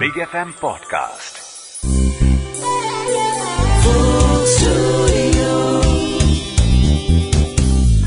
FM podcast.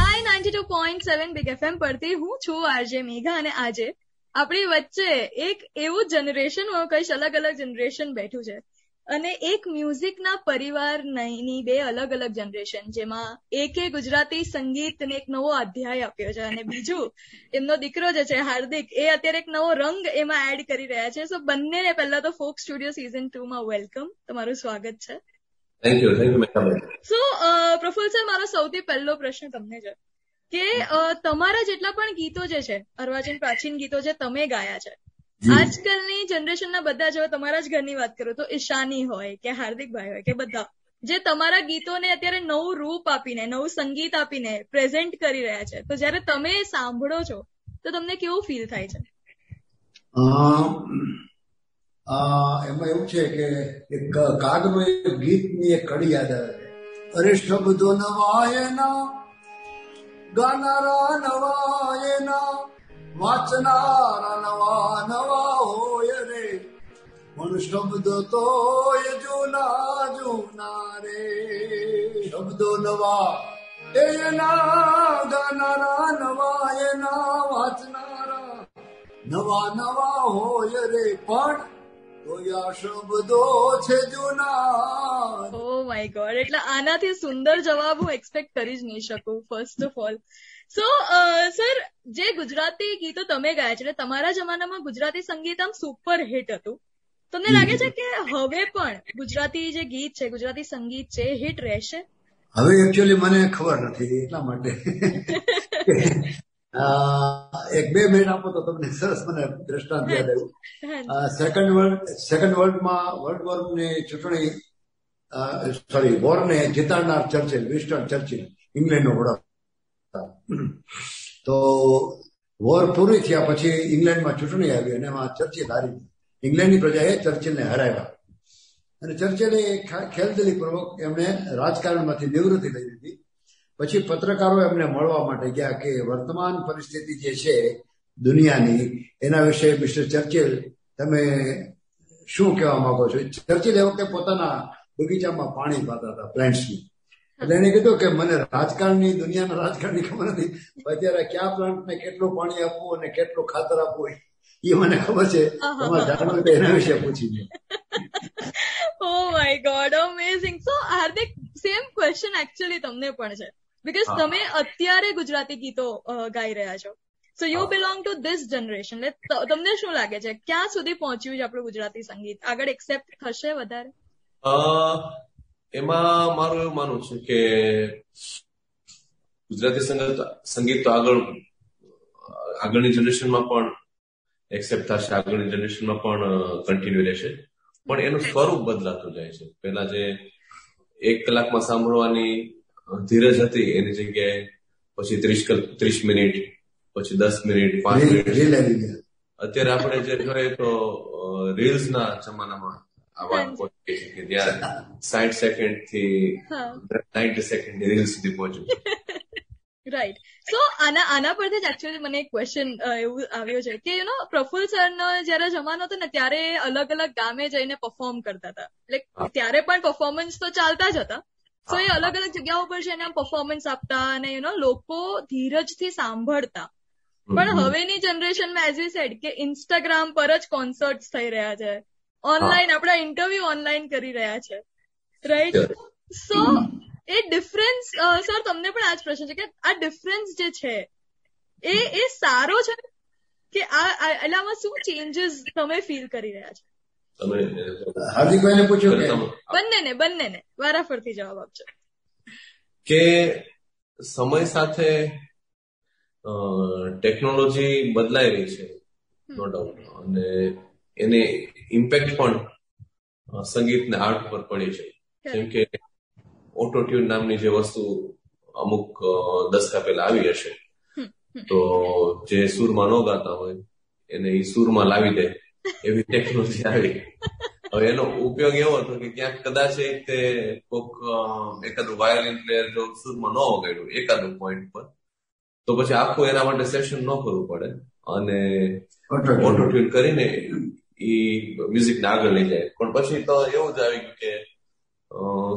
Hi ninety two point seven big FM પરથી હું છું આરજે મેઘા અને આજે આપણી વચ્ચે એક એવું જનરેશન કહીશ અલગ અલગ જનરેશન બેઠું છે અને એક મ્યુઝિકના પરિવારની બે અલગ અલગ જનરેશન જેમાં એકે ગુજરાતી સંગીતને એક નવો અધ્યાય આપ્યો છે અને બીજું એમનો દીકરો જે છે હાર્દિક એ અત્યારે એક નવો રંગ એમાં એડ કરી રહ્યા છે. સો બંનેને પહેલા તો ફોક સ્ટુડિયો સીઝન ટુ માં વેલકમ તમારું સ્વાગત છે. થેન્ક યુ થેન્ક યુ મેઘાભાઈ સો પ્રફુલ સર મારો સૌથી પહેલો પ્રશ્ન તમને છે કે તમારા જેટલા પણ ગીતો જે છે અર્વાચીન પ્રાચીન ગીતો જે તમે ગાયા છે આજકાલની જનરેશનના બધા જો તમારા જ ઘરની વાત કરો તો ઈશાની હોય કે હાર્દિકભાઈ હોય કે બધા જે તમારા ગીતોને અત્યારે નવું રૂપ આપીને નવું સંગીત આપીને પ્રેઝન્ટ કરી રહ્યા છે. તો જ્યારે તમે સાંભળો છો તો તમને કેવું ફીલ થાય છે? એમાં એવું છે કે એક કાગનું એક ગીતની એક કડી યાદ આવે છે. અરે શબ્દો નવાયના ગાનારા નવાયના વાંચનારા નવા નવા હોય રે પણ શબ્દ તોય જૂના શબ્દો નવા એના ઓ માય ગોડ એટલે આનાથી સુંદર જવાબ હું એક્સપેક્ટ કરી જ નહીં શકું first of all so sir જે ગુજરાતી ગીતો તમે ગાયા છે એટલે તમારા જમાનામાં ગુજરાતી સંગીત આમ સુપર હિટ હતું. તમને લાગે છે કે હવે પણ ગુજરાતી જે ગીત છે ગુજરાતી સંગીત છે હિટ રહેશે? હવે એકચ્યુઅલી મને ખબર નથી એટલા માટે. એક બે મિનિટ આપો તો તમને સરસ મને દ્રષ્ટાંત યાદ આવ્યું. સેકન્ડ વર્લ્ડ સેકન્ડ વર્લ્ડમાં વર્લ્ડ વોરની ચૂંટણી સોરી વોરને જીતાડનાર ચર્ચિલ વિસ્ટન ચર્ચિલ ઇંગ્લેન્ડનો વડા તો વોર પૂરી થયા પછી ઇંગ્લેન્ડમાં ચૂંટણી આવી અને એમાં ચર્ચિલ હારી. ઇંગ્લેન્ડની પ્રજાએ ચર્ચિલને હરાવ્યા. અને ચર્ચિલે ખેલદિલીપૂર્વક એમણે રાજકારણમાંથી નિવૃત્તિ લઈ લીધી. પછી પત્રકારો એમને મળવા માટે ગયા કે વર્તમાન પરિસ્થિતિ જે છે દુનિયાની, એના વિશે મિસ્ટર ચર્ચિલ તમે શું કહેવા માંગો છો? ચર્ચિલ એ વખતે પોતાના બગીચામાં પાણી પાતા હતા પ્લાન્ટ્સનું એટલે એને કીધું કે મને રાજકારણની દુનિયાના રાજકારણની ખબર નથી અત્યારે કયા પ્લાન્ટને કેટલું પાણી આપવું અને કેટલું ખાતર આપવું એ મને ખબર છે. તમારે જાણવું એના વિશે પૂછી લે ઓ my God amazing so Hardik same question actually તમને પણ છે. બીકોઝ તમે અત્યારે ગુજરાતી ગીતો ગાઈ રહ્યા છો. So you belong to this generation એટલે તમને શું લાગે છે? ક્યાં સુધી પહોંચ્યું છે આપણું ગુજરાતી સંગીત? આગળ એક્સેપ્ટ થશે વધારે? અ, એમાં મારું એવું માનવું છે કે ગુજરાતી સંગીત સંગીત તો આગળ આગળની જનરેશનમાં પણ એક્સેપ્ટ થશે આગળની જનરેશનમાં પણ કન્ટિન્યુ રહેશે. પણ એનું સ્વરૂપ બદલાતું જાય છે. પેલા જે એક કલાકમાં સાંભળવાની ધીરજ હતી એની જગ્યાએ પછી ત્રીસ ત્રીસ મિનિટ પછી દસ મિનિટ પાંચ મિનિટ. અત્યારે આપણે જે જોઈએ તો રીલ્સ ના જમાનામાં આ વાત પહોંચી ગઈ કે જ્યાં સાઠ સેકન્ડથી નાઇન્ટી સેકન્ડની રીલ સુધી પહોંચું રાઈટ સો આના આના પરથી જ એકચ્યુઅલી મને એક ક્વેશ્ચન એવું આવ્યો છે કે યુ નો પ્રફુલ સરનો જયારે જમાનો હતો ને ત્યારે અલગ અલગ ગામે જઈને પરફોર્મ કરતા હતા. લાઈક ત્યારે પણ પરફોર્મન્સ તો ચાલતા જ હતા. સો એ અલગ અલગ જગ્યાઓ પર છે એના પરફોર્મન્સ આપતા અને યુ નો લોકો ધીરજથી સાંભળતા. પણ હવેની જનરેશનમાં એઝ વી સેડ કે ઇન્સ્ટાગ્રામ પર જ કોન્સર્ટ થઈ રહ્યા છે. ઓનલાઈન આપણા ઇન્ટરવ્યુ ઓનલાઈન કરી રહ્યા છે. રાઈટ સો એ ડિફરન્સ સર તમને પણ આ જ પ્રશ્ન છે કે આ ડિફરન્સ જે છે એ એ સારો છે કે આ આ- એટલે આમાં શું ચેન્જીસ તમે ફીલ કરી રહ્યા છો? તમે હાર્દિકભાઈને પૂછ્યું કે બંનેને બંનેને. વારાફરતી જવાબ આપજો. કે સમય સાથે ટેકનોલોજી બદલાઈ રહી છે નો ડાઉટ અને એને ઇમ્પેક્ટ પણ સંગીત ને આર્ટ પર પડી છે. જેમ કે ઓટોટ્યુન નામની જે વસ્તુ અમુક દસકા પહેલા આવી હશે. તો જે સૂરમાં ન ગાતા હોય એને એ સૂરમાં લાવી દે એવી ટેકનોલોજી આવી. હવે એનો ઉપયોગ એવો હતો કે ક્યાંક કદાચ એક તે કોક એકાદું વાયોલિન પ્લેયર જો સુરમાં ન વગાડ્યું એકાદું પોઈન્ટ પર તો પછી આખું એના માટે સેશન ન કરવું પડે. અને Auto-tune. ઓટો ટ્યુન કરીને એ મ્યુઝિકને આગળ લઈ જાય. પણ પછી તો એવું જ આવી ગયું કે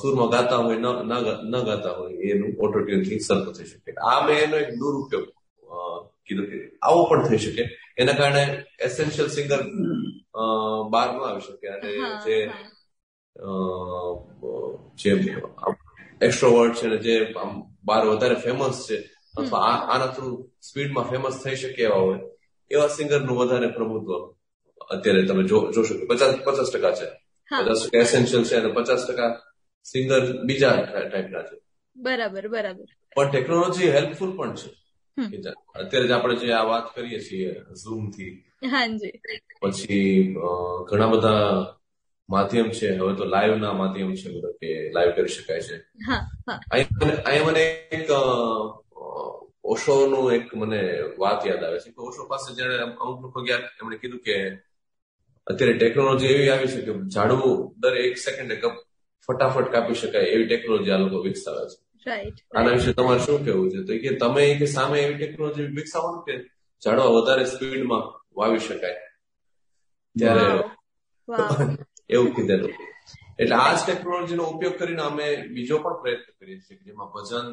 સુરમાં ગાતા હોય ન ગાતા હોય એનું ઓટોટ્યુનથી સરખું થઈ શકે. આ મેં એનો એક દુરુપયોગ કીધું કે આવો પણ થઈ શકે. એના કારણે એસેન્શિયલ સિંગર બહાર ન આવી શકે અને જે જે એક્સ્ટ્રોવર્ડ છે ને જે બહાર વધારે ફેમસ છે અથવા આના થ્રુ સ્પીડમાં ફેમસ થઈ શકે એવા હોય એવા સિંગરનું વધારે પ્રભુત્વ અત્યારે તમે જોશો કે પચાસ પચાસ ટકા છે. પચાસ ટકા એસેન્શિયલ છે અને પચાસ ટકા સિંગર બીજા ટાઈપના છે. બરાબર બરાબર. પણ ટેકનોલોજી હેલ્પફુલ પણ છે. અત્યારે જ આપણે જે આ વાત કરીએ છીએ ઝૂમથી પછી ઘણા બધા માધ્યમ છે. હવે તો લાઈવ ના માધ્યમ છે બધા કે લાઈવ કરી શકાય છે. અહીંયા મને એક ઓશો નું એક મને વાત યાદ આવે છે કે ઓશો પાસે જયારે અમુક લોકો ગયા એમણે કીધું કે અત્યારે ટેકનોલોજી એવી આવી છે કે ઝાડવું દર એક સેકન્ડે ફટાફટ કાપી શકાય એવી ટેકનોલોજી આ લોકો વિકસાવે છે. આના વિશે તમારે શું કેવું છે? તો કે તમે કે સામે એવી ટેકનોલોજી વિકસાવવાનું કે ઝાડવા વધારે સ્પીડમાં વાવી શકાય? ત્યારે એવું કીધેલું. એટલે આ જ ટેકનોલોજીનો ઉપયોગ કરીને અમે બીજો પણ પ્રયત્ન કરીએ છીએ જેમાં ભજન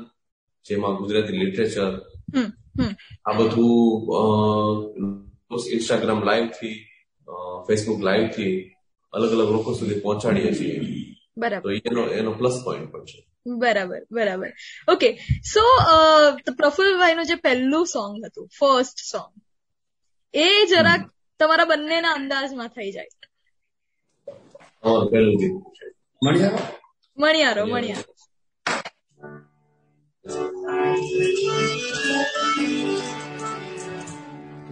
જેમાં ગુજરાતી લિટરેચર આ બધું ઇન્સ્ટાગ્રામ લાઈવથી ફેસબુક લાઈવથી અલગ અલગ લોકો સુધી પહોંચાડીએ છીએ. બરાબર. તો એનો એનો પ્લસ પોઈન્ટ પણ છે. બરાબર બરાબર. ઓકે સો પ્રફુલ્લભાઈ નું જે પહેલું સોંગ હતું ફર્સ્ટ સોંગ એ જરાક તમારા બંનેના અંદાજમાં થઈ જાય. પહેલું ગીત. મણિયારો મણિયારો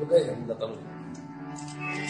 કહે તમે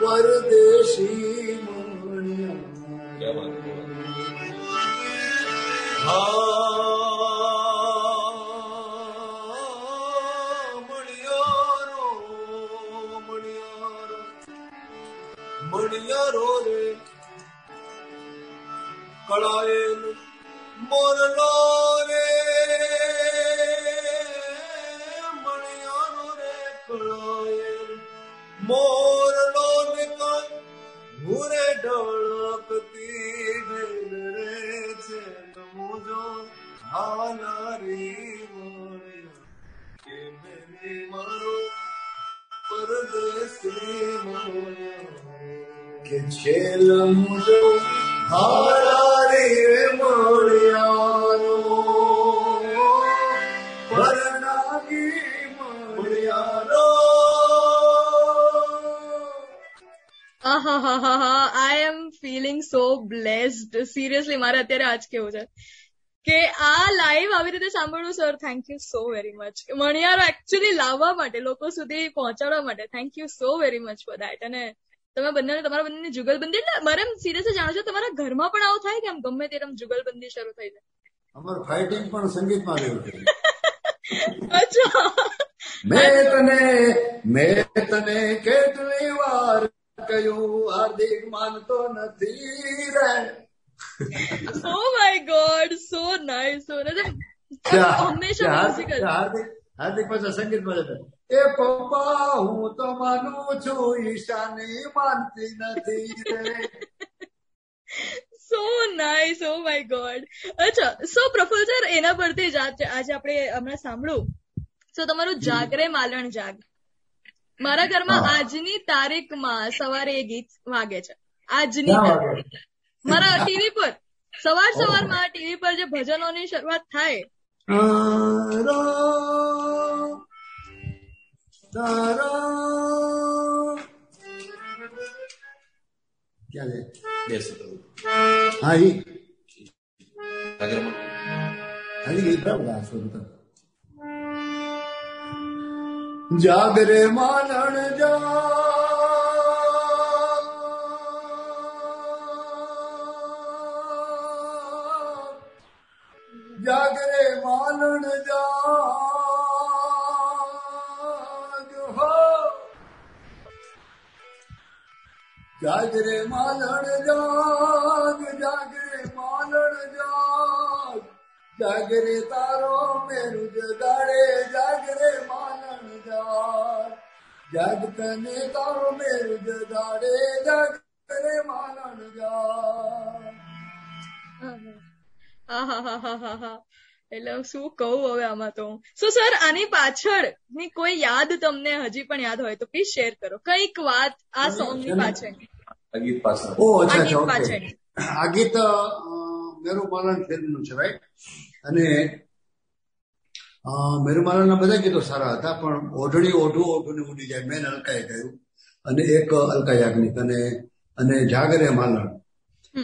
પરદેશી? હા, મણિયારો, રે કળાયેલ મોરલો રે મણિયારો રે કળાયેલ કાન ભૂરે ઢળકતી ઢેલ રે છે નમોજો હાલારી મોરિયા કે મેરે મારો પરદેશી મોરિયા કે છેલ મુજો હારારી રે I am feeling so blessed seriously મારે અત્યારે આજ કેવું છે કે આ લાઈવ આવી રીતે સાંભળવું sir thank you so very much Maniyaro actually લાવવા માટે લોકો સુધી પહોંચાડવા માટે thank you so very much for that અને તમે બંને તમારા બંનેની જુગલબંધી એટલે મારે એમ સિરિયસલી જાણો છો તમારા ઘરમાં પણ આવું થાય કે આમ ગમે તે જુગલબંધી શરૂ થઈ જાય? અમાર ફાઇટિંગ પણ સંગીતમાં રહ્યું છે અચ્છા. મેં તને મેં તને કેટલી વાર કહ્યું હાર્દિક માનતો નથી રે. ઓ my God so nice so હંમેશા મ્યુઝિકલ હાર્દિક? હાર્દિક પાછા સંગીત જતા. એ પપ્પા હું તો માનું છું ઈશાની માનતી નથી રે. So nice oh my God અચ્છા સો પ્રફુલ સર એના પરથી જ આજ- આજે આપણે હમણાં સાંભળું સો તમારું જાગરે માલણ જાગ. મારા ઘરમાં આજની તારીખમાં સવારે એ ગીત વાગે છે. આજની તારીખ. મારા ટીવી પર. સવાર સવારમાં ટીવી પર જે ભજનોની શરૂઆત થાય. ક્યાં હા એ બરાબર આ હતો. જાગરે માનણ જા. જાગરે માનણ જાગ. હો જાગરે માનણ જાગ જાગરે માનણ જાગ જાગરે તારો મેરુ જગાડે જાગરે માલણ જાગ જાગ તારો મેર જગાડે જાગરે માલણ જાગ એટલે શું કહું હવે આમાં તો? સો સર આની પાછળની કોઈ યાદ તમને હજી પણ યાદ હોય તો પ્લીઝ શેર કરો. કંઈક વાત આ સોંગની પાછળ. આ ગીત પાછળ. ઓ અચ્છા આ ગીત મેરું માલણ ફિલ્મનું છે રાઈટ અને અ, મેરું માલણના બધા ગીતો સારા હતા પણ ઓઢણી ઓઢું ઓઢું ને ઉડી જાય. મેન અલકાએ ગયું અને એક અલકા યાજ્ઞિક અને અને જાગરે માલણ.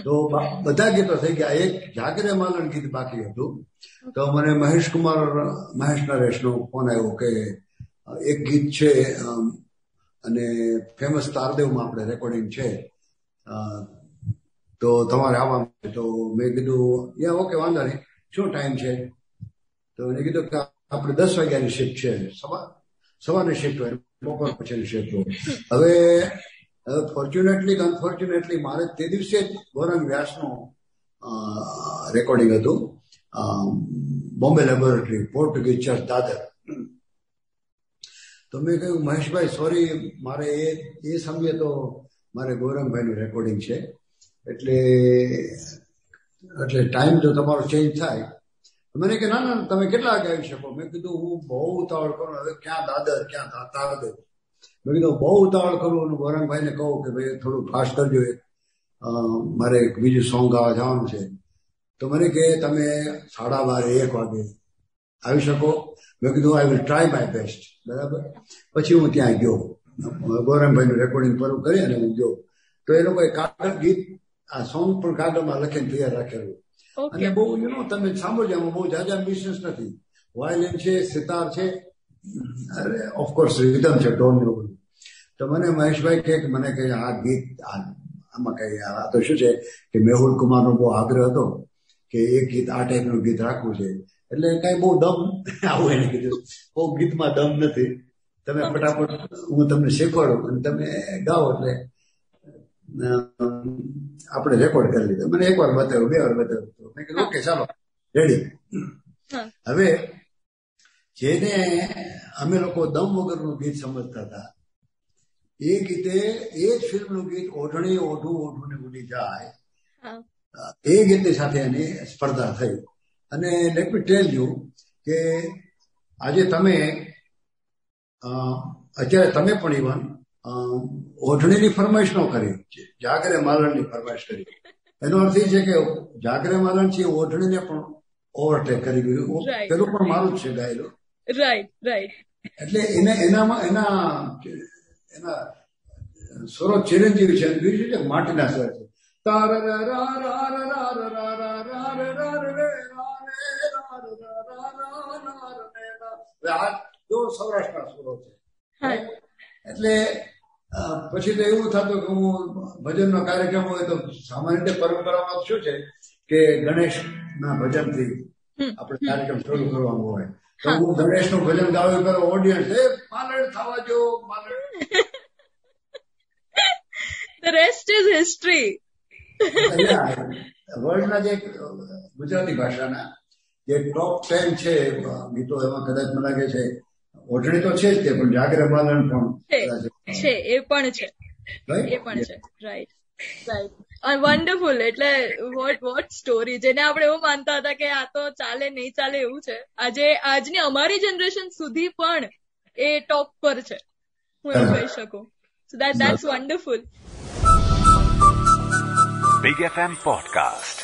તો બધા ગીતો થઈ ગયા. એક જાગરે માલણ ગીત બાકી હતું. તો મને મહેશ કુમાર મહેશ નરેશનો ફોન આવ્યો કે એક ગીત છે અને ફેમસ તારદેવમાં આપણે રેકોર્ડિંગ છે. તો તમારે આવવાનું તો મેં કીધું યા ઓકે વાંધો નહીં. શું ટાઈમ છે? તો મેં કીધું કે આપણે દસ વાગ્યાની શિફ્ટ છે. સવાર સવારની શિફ્ટ હોય બપોર પછીની શિફ્ટ હોય. હવે ફોર્ચ્યુનેટલી અનફોર્ચ્યુનેટલી મારે તે દિવસે જ ગોરંગ વ્યાસનું રેકોર્ડિંગ હતું. Bombay laboratory Portuguese church Dadar. તો મેં કહ્યું મહેશભાઈ સોરી મારે એ એ સમયે તો મારે ગૌરંગભાઈનું રેકોર્ડિંગ છે. એટલે એટલે ટાઈમ જો તમારો ચેન્જ થાય. મને કે ના ના, તમે કેટલા વાગે આવી શકો? મેં કીધું, હું બહુ ઉતાવળ કરું. હવે ક્યાં દાદર, ક્યાં તા- તારદેવ મેં કીધું, બહુ ઉતાવળ કરું. અને ગોરંગભાઈને કહું કે, ભાઈ, થોડું ફાસ્ટ કરજો મારે એક બીજું સોંગ ગાવા જવાનું છે. તો મને કે, તમે સાડા બારે, એક વાગે આવી શકો. મેં કીધું I will try my best બરાબર? પછી હું ત્યાં ગયો. ગૌરંગભાઈનું રેકોર્ડિંગ પૂરું કરી અને હું ગયો. તો એ લોકોએ કાગળ ગીત, આ સોંગ પણ કાગળમાં લખીને તૈયાર રાખેલું. અને બહુ યુ નો તમે સાંભળજો બહુ જાજા મિશન્સ નથી. વાયલિન છે સિતાર છે. અરે ઓફકોર્સ રિધમ છે ટોન ને તો મને મહેશભાઈ કે મને કહે આ ગીત આમાં કઈ આ તો શું છે કે મેહુલ કુમારનો બહુ આગ્રહ હતો કે એક ગીત આ ટાઈપનું ગીત રાખવું છે. એટલે કઈ બહુ દમ આવું એને કીધું. બહુ ગીતમાં દમ નથી. તમે ફટાફટ હું તમને શીખવાડું અને તમે ગાઓ એટલે આપણે રેકોર્ડ કરી લીધો. મને એક વાર બતાવ્યું બે વાર બતાવ્યું મેં કીધું ઓકે ચાલો રેડી હવે જેને અમે લોકો દમ વગરનું ગીત સમજતા હતા એ ગીતે એ જ ફિલ્મનું ગીત ઓઢણી ઓઢું ઓઢું ને ઉડી જાય. એ ગીતની સાથે એની સ્પર્ધા થઈ. અને લેટ મી ટેલ યુ કે આજે તમે અત્યારે તમે પણ ઇવન ઓઢણીની ફરમાઇશ નો કરી છે જાગરે માલણની ફરમાઈશ કરી એનો અર્થ એ છે કે જાગરે માલણ છે ઓઢણીને પણ ઓવરટેક કરી ગયું પેલું પણ મારું જ છે ગાયેલું રાઈટ રાઈટ એટલે એને એનામાં એના એના સ્વરો ચિરંજીવી છે બીજું છે માટીના સ્વર છે તાર જો સૌરાષ્ટ્રના સ્વરો છે એટલે પછી તો એવું થતું કે હું ભજનનો કાર્યક્રમ હોય તો સામાન્ય રીતે પરંપરામાં શું છે કે ગણેશ ના ભજનથી. આપણે કાર્યક્રમ શરૂ કરવાનો હોય. તો હું. ગણેશનું ભજન ગાવ્યું કરો ઓડિયન્સ એ માલણ થવા જો માલણ ધ રેસ્ટ ઇઝ હિસ્ટ્રી વર્લ્ડના જે ગુજરાતી ભાષાના જે ટોપ ટેન છે ગીતો એમાં કદાચ મને લાગે છે ઓઢણી તો છે જ તે પણ જાગરે માલણ પણ છે એ પણ છે. એ પણ છે. રાઈટ રાઈટ વન્ડરફુલ એટલે વોટ વોટ સ્ટોરી જેને આપણે એવું માનતા હતા કે આ તો ચાલે નહીં ચાલે એવું છે. આજે આજની અમારી જનરેશન સુધી પણ એ ટોપ પર છે. હું એવું કહી શકું. So that that's wonderful big FM podcast.